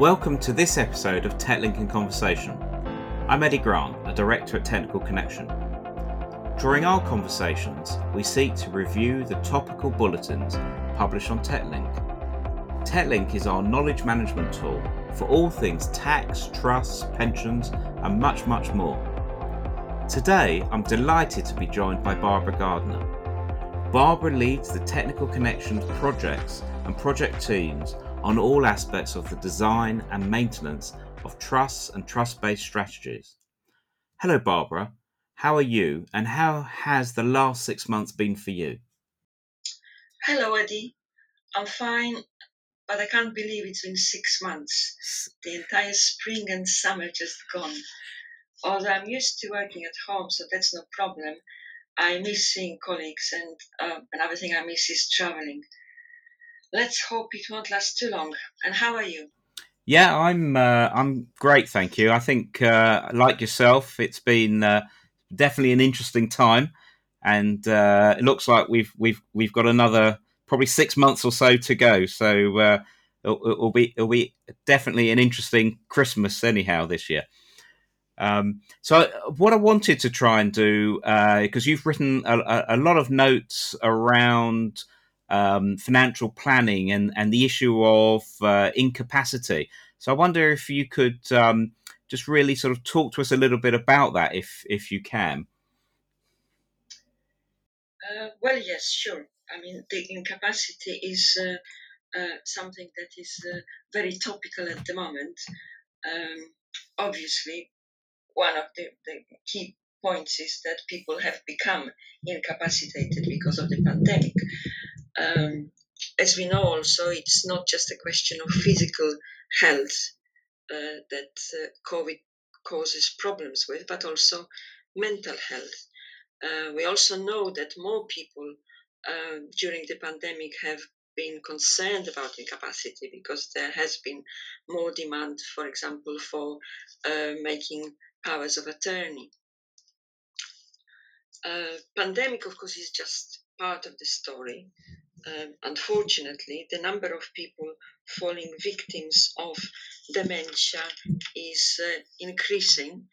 Welcome to this episode of TechLink in Conversation. I'm Eddie Grant, a director at Technical Connection. During our conversations, we seek to review the topical bulletins published on TechLink. TechLink is our knowledge management tool for all things tax, trusts, pensions, and much, much more. Today, I'm delighted to be joined by Barbara Gardner. Barbara leads the Technical Connection's projects and project teams on all aspects of the design and maintenance of trusts and trust based strategies. Hello, Barbara. How are you, and how has the last six months been for you? Hello, Eddie. I'm fine, but I can't believe it's been six months. The entire spring and summer just gone. Although I'm used to working at home, so that's no problem. I miss seeing colleagues, and uh, another thing I miss is traveling let's hope it won't last too long. And how are you? Yeah, I'm uh, I'm great, thank you. I think, uh, like yourself, it's been uh, definitely an interesting time, and uh, it looks like we've we've we've got another probably six months or so to go. So uh, it'll, it'll, be it'll be definitely an interesting Christmas anyhow this year. Um, so what I wanted to try and do because uh, you've written a, a, lot of notes around um, financial planning and, and the issue of uh, incapacity. So I wonder if you could um, just really sort of talk to us a little bit about that, if if you can. Uh, well, yes, sure. I mean, the incapacity is uh, uh something that is uh, very topical at the moment. Um, obviously, one of the, the key points is that people have become incapacitated because of the pandemic. Um, as we know, also, it's not just a question of physical health uh, that uh, COVID causes problems with, but also mental health. Uh, we also know that more people uh, during the pandemic have been concerned about incapacity because there has been more demand, for example, for uh, making powers of attorney. Uh, pandemic, of course, is just part of the story um, unfortunately, the number of people falling victims of dementia is uh, increasing.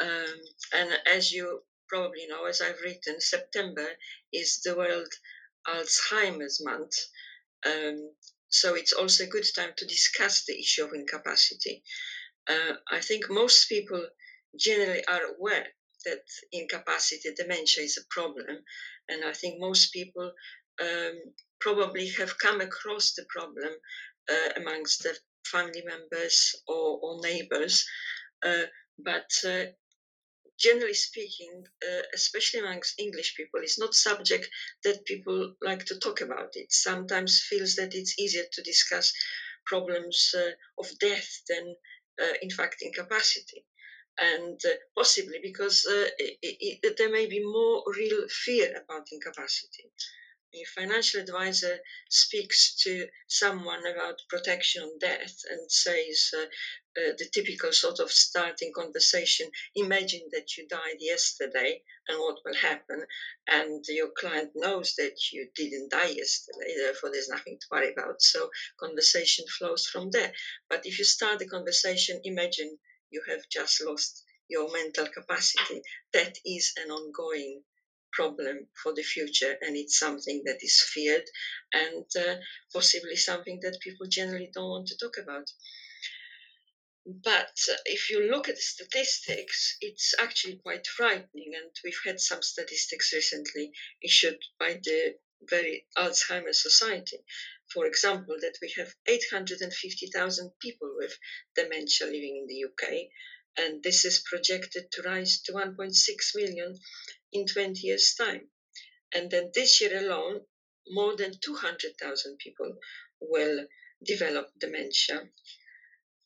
Um, and as you probably know, as I've written, September is the World Alzheimer's Month. Um, so it's also a good time to discuss the issue of incapacity. Uh, I think most people generally are aware that incapacity, dementia is a problem. And I think most people um, probably have come across the problem uh, amongst the family members or, or neighbors. Uh, but uh, generally speaking, uh, especially amongst English people, it's not a subject that people like to talk about. It sometimes feels that it's easier to discuss problems uh, of death than, uh, in fact, incapacity. And possibly because it, it, there may be more real fear about incapacity. A financial advisor speaks to someone about protection on death and says uh, uh, the typical sort of starting conversation imagine that you died yesterday and what will happen and your client knows that you didn't die yesterday therefore there's nothing to worry about. So conversation flows from there. But if you start the conversation imagine you have just lost your mental capacity that is an ongoing problem for the future, and it's something that is feared and uh, possibly something that people generally don't want to talk about. But uh, if you look at the statistics, it's actually quite frightening, and we've had some statistics recently issued by the very Alzheimer's Society. For example, that we have 850,000 people with dementia living in the UK, and this is projected to rise to 1.6 million in 20 years' time. And then this year alone, more than 200,000 people will develop dementia.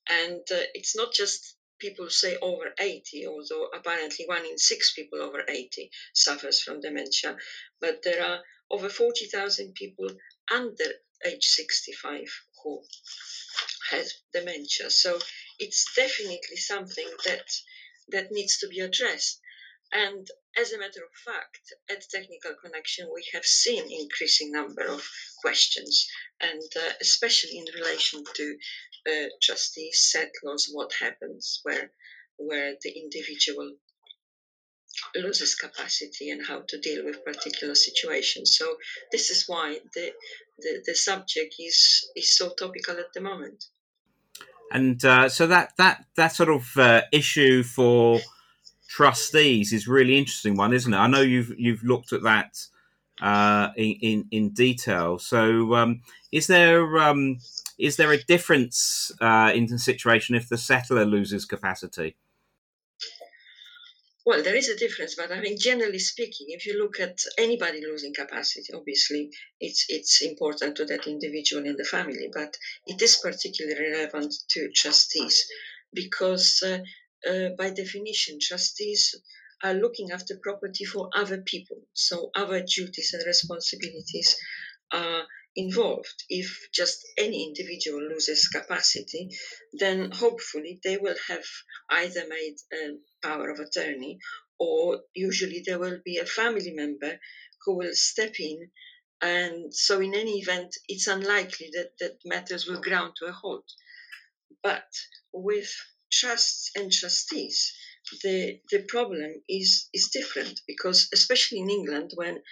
And uh, it's not just people say over 80, although apparently one in six people over 80 suffers from dementia, but there are over 40,000 people under age 65 who have dementia. So it's definitely something that that needs to be addressed. And as a matter of fact, at Technical Connection, we have seen increasing number of questions, and uh, especially in relation to uh, trustees, settlors, what happens where where the individual loses capacity and how to deal with particular situations. So this is why the the, the subject is is so topical at the moment. And uh, so that that that sort of uh, issue for trustees is really interesting one, isn't it? I know you've you've looked at that uh, in, in, in detail. So um, is there um, is there a difference uh, in the situation if the settlor loses capacity? Well, there is a difference, but I mean, generally speaking, if you look at anybody losing capacity, obviously it's it's important to that individual in the family, but it is particularly relevant to trustees because, uh, uh, by definition, trustees are looking after property for other people, so other duties and responsibilities are involved. If just any individual loses capacity, then hopefully they will have either made a power of attorney or usually there will be a family member who will step in. And so, in any event, it's unlikely that, that matters will ground to a halt. But with trusts and trustees, the, the problem is, is different because, especially in England, when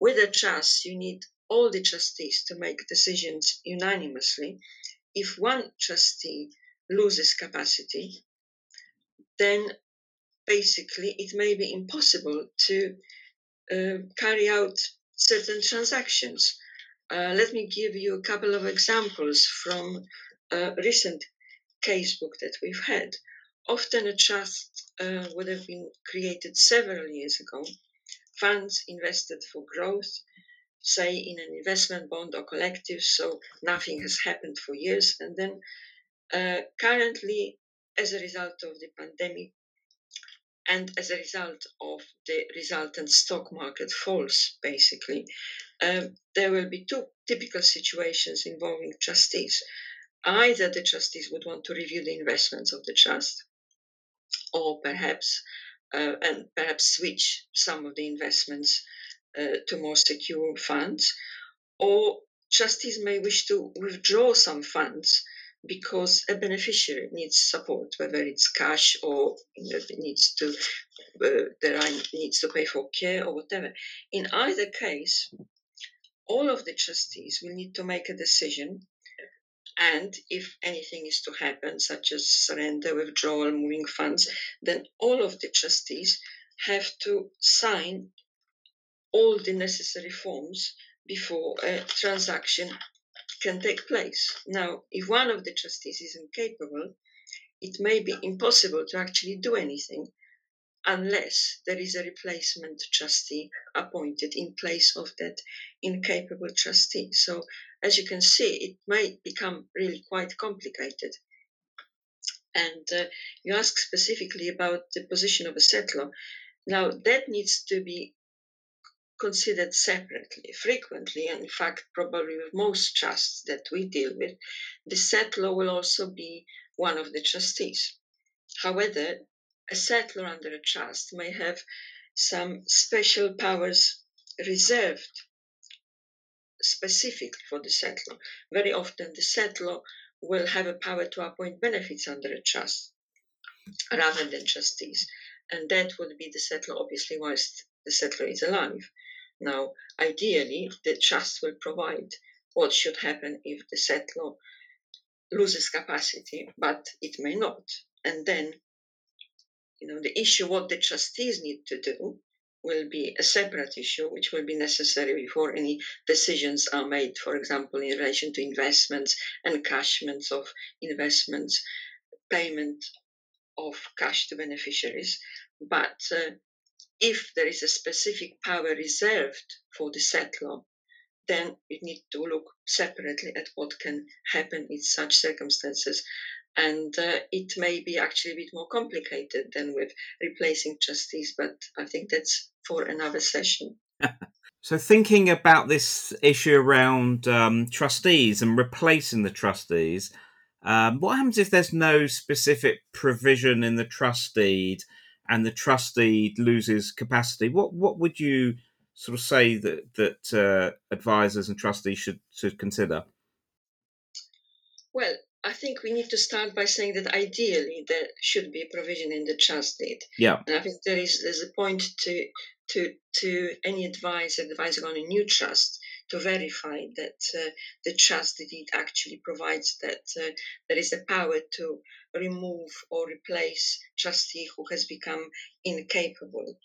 with a trust you need all the trustees to make decisions unanimously. If one trustee loses capacity, then basically it may be impossible to uh, carry out certain transactions. Uh, let me give you a couple of examples from a recent casebook that we've had. Often a trust uh, would have been created several years ago, funds invested for growth, say in an investment bond or collective, so nothing has happened for years. And then uh, currently, as a result of the pandemic and as a result of the resultant stock market falls, basically, um, there will be two typical situations involving trustees. Either the trustees would want to review the investments of the trust, or perhaps uh, and perhaps switch some of the investments uh, to more secure funds, or trustees may wish to withdraw some funds because a beneficiary needs support, whether it's cash or you know, needs to uh, there needs to pay for care or whatever. In either case, all of the trustees will need to make a decision. And if anything is to happen, such as surrender, withdrawal, moving funds, then all of the trustees have to sign all the necessary forms before a transaction can take place. Now, if one of the trustees is incapable, it may be impossible to actually do anything unless there is a replacement trustee appointed in place of that incapable trustee. So, as you can see, it may become really quite complicated. And uh, you ask specifically about the position of a settlor. Now, that needs to be considered separately. Frequently, and in fact, probably with most trusts that we deal with, the settlor will also be one of the trustees. However, a settlor under a trust may have some special powers reserved specifically for the settlor. Very often, the settlor will have a power to appoint benefits under a trust rather than trustees, and that would be the settlor, obviously, whilst the settlor is alive. Now, ideally, the trust will provide what should happen if the settlor loses capacity, but it may not. And then, you know, the issue what the trustees need to do will be a separate issue, which will be necessary before any decisions are made, for example, in relation to investments, encashments of investments, payment of cash to beneficiaries. But uh, if there is a specific power reserved for the settlor, then we need to look separately at what can happen in such circumstances. And uh, it may be actually a bit more complicated than with replacing trustees, but I think that's for another session. so, thinking about this issue around um, trustees and replacing the trustees, um, what happens if there's no specific provision in the trust deed and the trustee loses capacity, what what would you sort of say that that uh, advisors and trustees should should consider? Well, think we need to start by saying that ideally there should be a provision in the trust deed. Yeah. And I think there is there's a point to to to any advisor advising on a new trust to verify that uh, the trust deed actually provides that uh, there is the power to remove or replace trustee who has become incapable.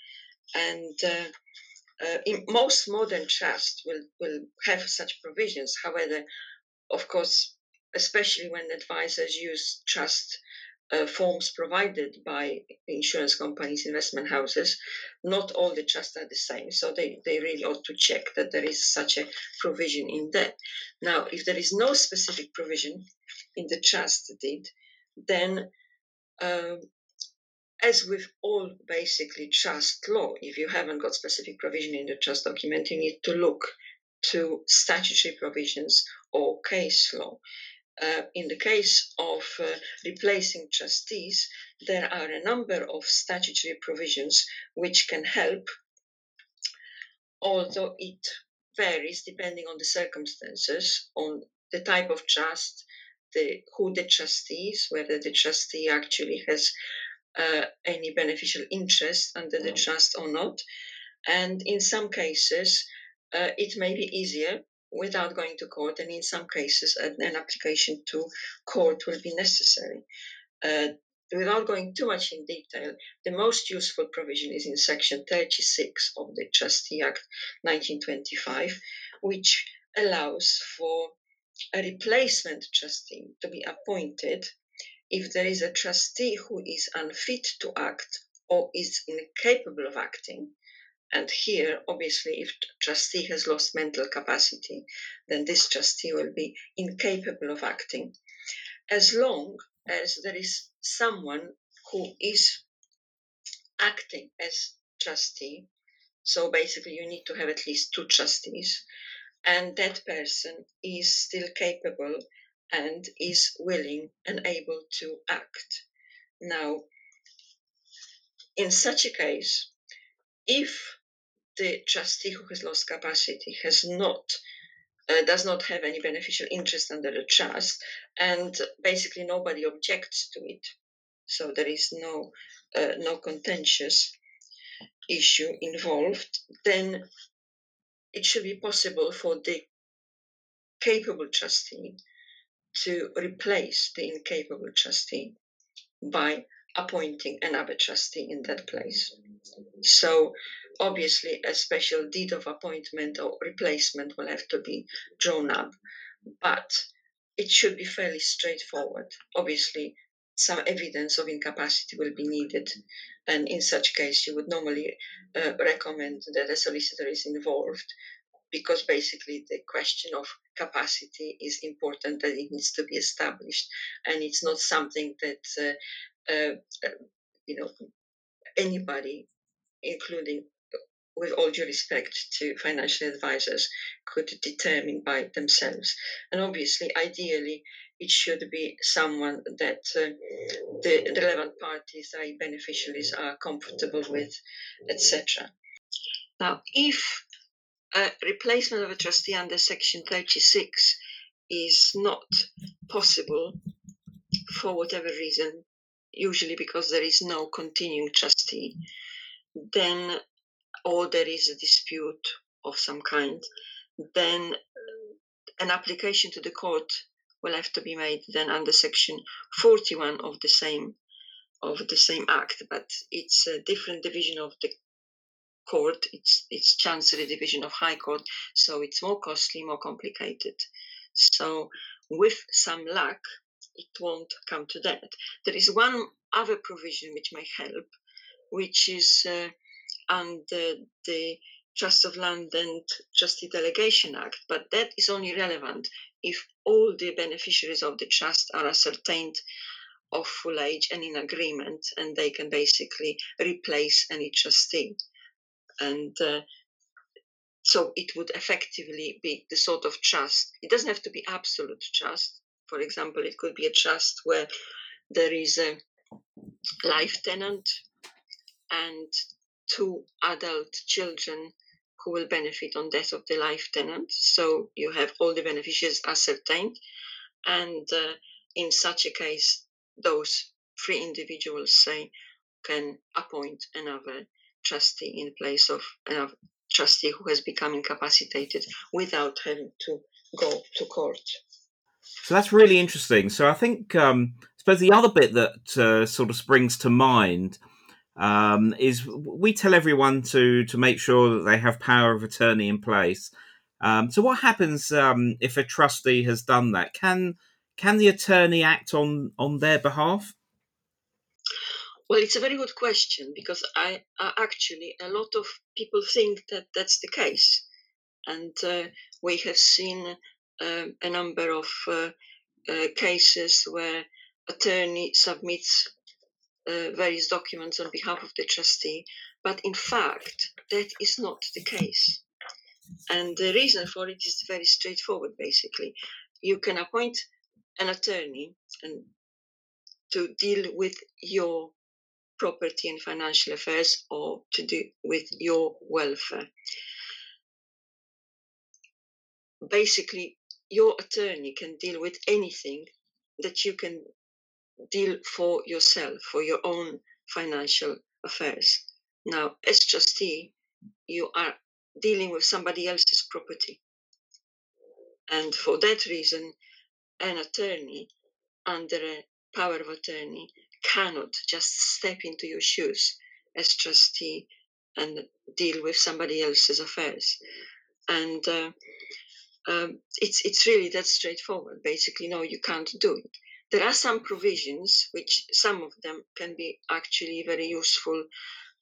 And uh, uh, in most modern trusts will, will have such provisions. However, of course, especially when advisors use trust uh, forms provided by insurance companies, investment houses, not all the trusts are the same. So they, they really ought to check that there is such a provision in there. Now, if there is no specific provision in the trust deed, then um, as with all basically trust law, if you haven't got specific provision in the trust document, you need to look to statutory provisions or case law. Uh, in the case of uh, replacing trustees, there are a number of statutory provisions which can help, although it varies depending on the circumstances, on the type of trust, the who the trustee is, whether the trustee actually has uh, any beneficial interest under the trust or not. And in some cases, uh, it may be easier without going to court, and in some cases, an, an application to court will be necessary. Uh, without going too much in detail, the most useful provision is in Section 36 of the Trustee Act 1925, which allows for a replacement trustee to be appointed if there is a trustee who is unfit to act or is incapable of acting and here, obviously, if trustee has lost mental capacity, then this trustee will be incapable of acting. As long as there is someone who is acting as trustee, so basically you need to have at least two trustees, and that person is still capable and is willing and able to act. Now, in such a case, if the trustee who has lost capacity has not uh, does not have any beneficial interest under the trust, and basically nobody objects to it. So there is no uh, no contentious issue involved. Then it should be possible for the capable trustee to replace the incapable trustee by appointing another trustee in that place. So obviously a special deed of appointment or replacement will have to be drawn up, but it should be fairly straightforward. Obviously, some evidence of incapacity will be needed, and in such case, you would normally uh, recommend that a solicitor is involved because basically the question of capacity is important that it needs to be established and it's not something that uh, uh, you know anybody including with all due respect to financial advisors, could determine by themselves. And obviously, ideally, it should be someone that uh, the relevant parties, i.e., beneficiaries, are comfortable with, etc. Now, if a replacement of a trustee under Section 36 is not possible for whatever reason, usually because there is no continuing trustee, then or there is a dispute of some kind, then an application to the court will have to be made then under section 41 of the same of the same act but it's a different division of the court it's it's chancery division of high court so it's more costly more complicated so with some luck it won't come to that there is one other provision which may help which is uh, under the Trust of Land and Trustee Delegation Act, but that is only relevant if all the beneficiaries of the trust are ascertained of full age and in agreement, and they can basically replace any trustee. And uh, so it would effectively be the sort of trust. It doesn't have to be absolute trust. For example, it could be a trust where there is a life tenant and two adult children who will benefit on death of the life tenant. So you have all the beneficiaries ascertained, and uh, in such a case, those three individuals say can appoint another trustee in place of another trustee who has become incapacitated without having to go to court. So that's really interesting. So I think, um, I suppose the other bit that uh, sort of springs to mind um, is we tell everyone to to make sure that they have power of attorney in place. Um, so what happens um, if a trustee has done that? Can can the attorney act on on their behalf? Well, it's a very good question because I, I actually a lot of people think that that's the case, and uh, we have seen uh, a number of uh, uh cases where attorney submits uh, various documents on behalf of the trustee, but in fact that is not the case, and the reason for it is very straightforward. Basically, you can appoint an attorney and to deal with your property and financial affairs or to do with your welfare. Basically, your attorney can deal with anything that you can deal for yourself, for your own financial affairs. Now, as trustee, you are dealing with somebody else's property. And for that reason, an attorney under a power of attorney cannot just step into your shoes as trustee and deal with somebody else's affairs. And uh, um, it's it's really that straightforward. Basically, no, you can't do it. There are some provisions, which some of them can be actually very useful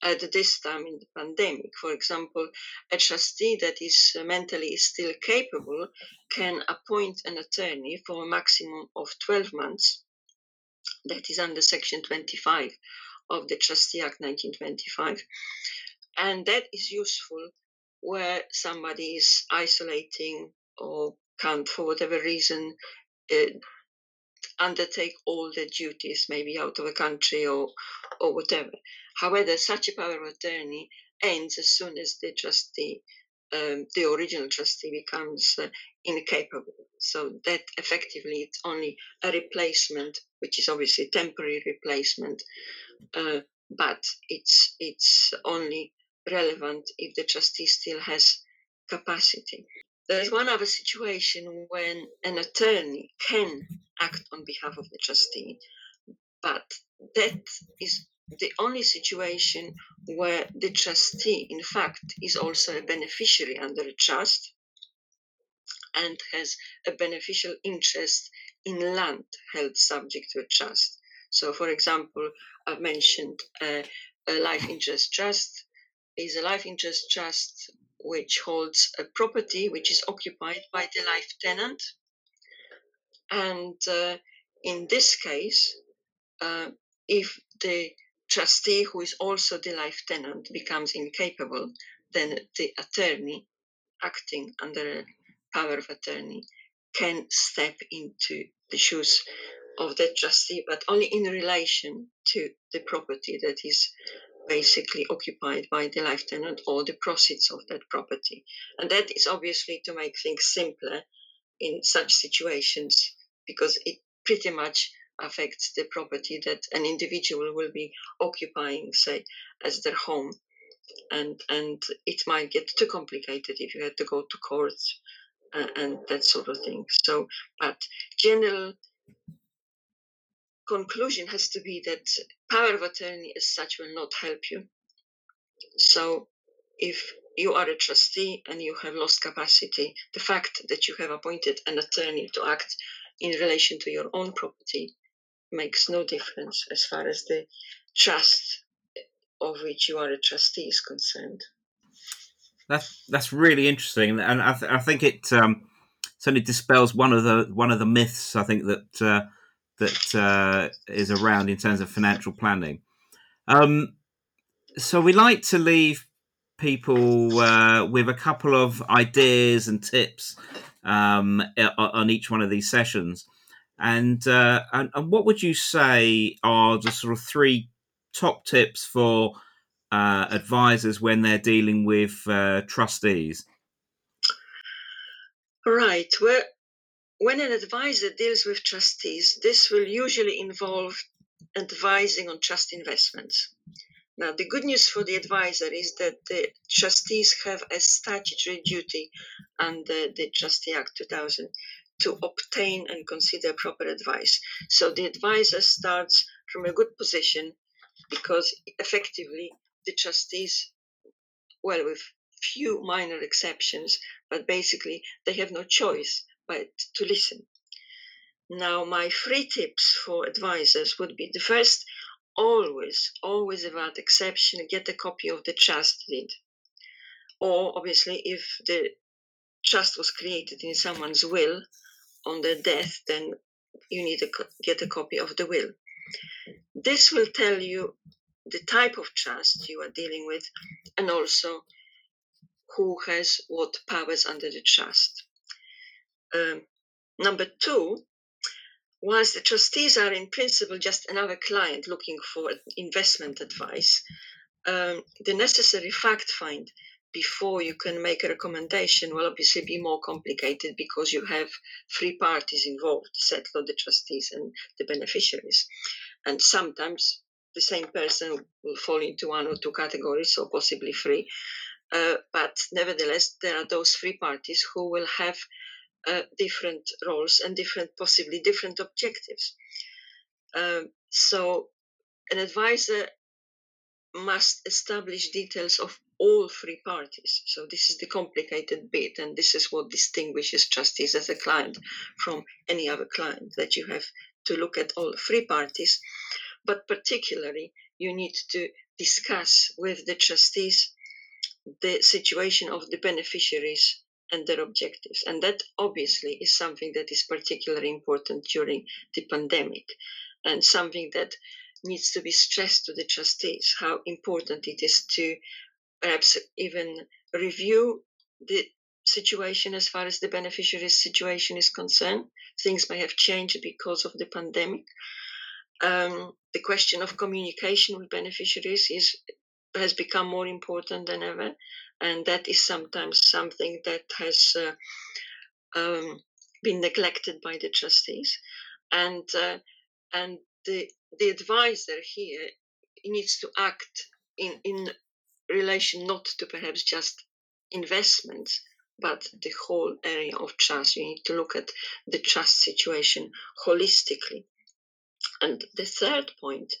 at this time in the pandemic. For example, a trustee that is mentally still capable can appoint an attorney for a maximum of 12 months that is under Section 25 of the Trustee Act 1925. And that is useful where somebody is isolating or can't, for whatever reason, uh, undertake all their duties, maybe out of a country or, or whatever. However, such a power of attorney ends as soon as the trustee, um, the original trustee, becomes uh, incapable. So that effectively it's only a replacement, which is obviously a temporary replacement, uh, but it's it's only relevant if the trustee still has capacity. There is one other situation when an attorney can act on behalf of the trustee, but that is the only situation where the trustee, in fact, is also a beneficiary under a trust and has a beneficial interest in land held subject to a trust. So, for example, I've mentioned uh, a life interest trust is a life interest trust which holds a property which is occupied by the life tenant. And uh, in this case, uh, if the trustee, who is also the life tenant, becomes incapable, then the attorney acting under a power of attorney can step into the shoes of that trustee, but only in relation to the property that is basically occupied by the life tenant or the proceeds of that property. And that is obviously to make things simpler in such situations because it pretty much affects the property that an individual will be occupying, say, as their home. And, and it might get too complicated if you had to go to courts and that sort of thing. So, but general conclusion has to be that power of attorney as such will not help you. So, if you are a trustee and you have lost capacity, the fact that you have appointed an attorney to act in relation to your own property makes no difference as far as the trust of which you are a trustee is concerned. That's that's really interesting, and I, th- I think it um, certainly dispels one of the one of the myths I think that uh, that uh, is around in terms of financial planning. Um, so we like to leave people uh, with a couple of ideas and tips um, on each one of these sessions. And, uh, and, and what would you say are the sort of three top tips for uh, advisors when they're dealing with uh, trustees? Right. Well, when an advisor deals with trustees, this will usually involve advising on trust investments. Now, the good news for the advisor is that the trustees have a statutory duty under the Trustee Act 2000 to obtain and consider proper advice. So the advisor starts from a good position because effectively the trustees, well, with few minor exceptions, but basically they have no choice but to listen. Now, my three tips for advisors would be the first, always, always without exception, get a copy of the trust deed. Or, obviously, if the trust was created in someone's will on their death, then you need to get a copy of the will. This will tell you the type of trust you are dealing with and also who has what powers under the trust. Um, number two, whilst the trustees are in principle just another client looking for investment advice, um, the necessary fact find before you can make a recommendation will obviously be more complicated because you have three parties involved the settlor, the trustees, and the beneficiaries. And sometimes the same person will fall into one or two categories, or possibly three. Uh, but nevertheless, there are those three parties who will have uh, different roles and different, possibly different objectives. Um, so, an advisor must establish details of all three parties. So, this is the complicated bit, and this is what distinguishes trustees as a client from any other client that you have to look at all three parties. But particularly, you need to discuss with the trustees the situation of the beneficiaries and their objectives. And that obviously is something that is particularly important during the pandemic and something that needs to be stressed to the trustees how important it is to perhaps even review the situation as far as the beneficiary's situation is concerned. Things may have changed because of the pandemic. Um, the question of communication with beneficiaries is has become more important than ever, and that is sometimes something that has uh, um, been neglected by the trustees, and uh, and the the advisor here needs to act in in relation not to perhaps just investments but the whole area of trust. You need to look at the trust situation holistically. And the third point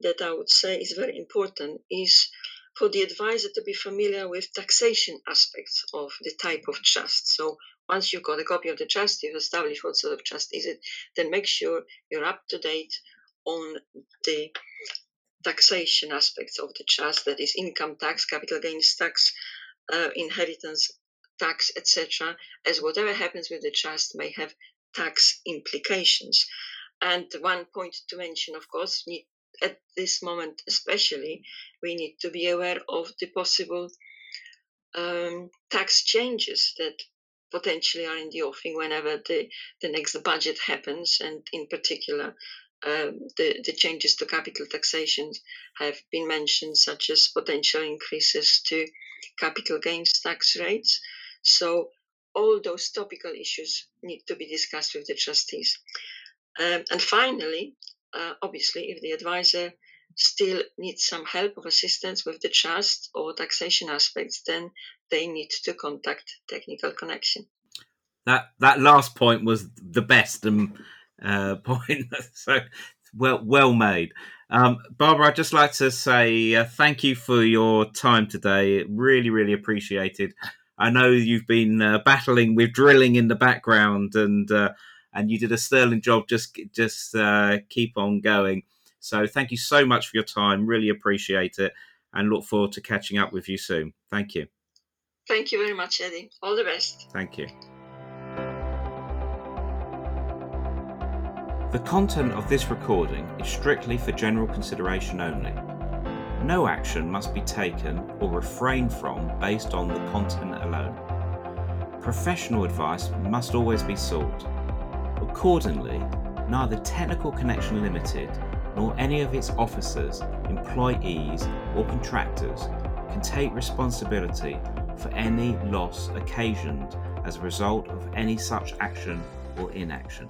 that I would say is very important is for the advisor to be familiar with taxation aspects of the type of trust. So once you've got a copy of the trust, you've established what sort of trust is it, then make sure you're up to date on the taxation aspects of the trust, that is income tax, capital gains tax, uh, inheritance tax, etc., as whatever happens with the trust may have tax implications. And one point to mention, of course, at this moment especially, we need to be aware of the possible um, tax changes that potentially are in the offing whenever the, the next budget happens, and in particular, um, the, the changes to capital taxation have been mentioned, such as potential increases to capital gains tax rates. So, all those topical issues need to be discussed with the trustees. Um, and finally, uh, obviously, if the advisor still needs some help or assistance with the trust or taxation aspects, then they need to contact Technical Connection. That that last point was the best um, uh, point. so well well made. Um, Barbara, I'd just like to say uh, thank you for your time today. Really, really appreciated. I know you've been uh, battling with drilling in the background, and uh, and you did a sterling job. Just just uh, keep on going. So thank you so much for your time. Really appreciate it, and look forward to catching up with you soon. Thank you. Thank you very much, Eddie. All the best. Thank you. The content of this recording is strictly for general consideration only. No action must be taken or refrained from based on the content alone. Professional advice must always be sought. Accordingly, neither Technical Connection Limited nor any of its officers, employees, or contractors can take responsibility for any loss occasioned as a result of any such action or inaction.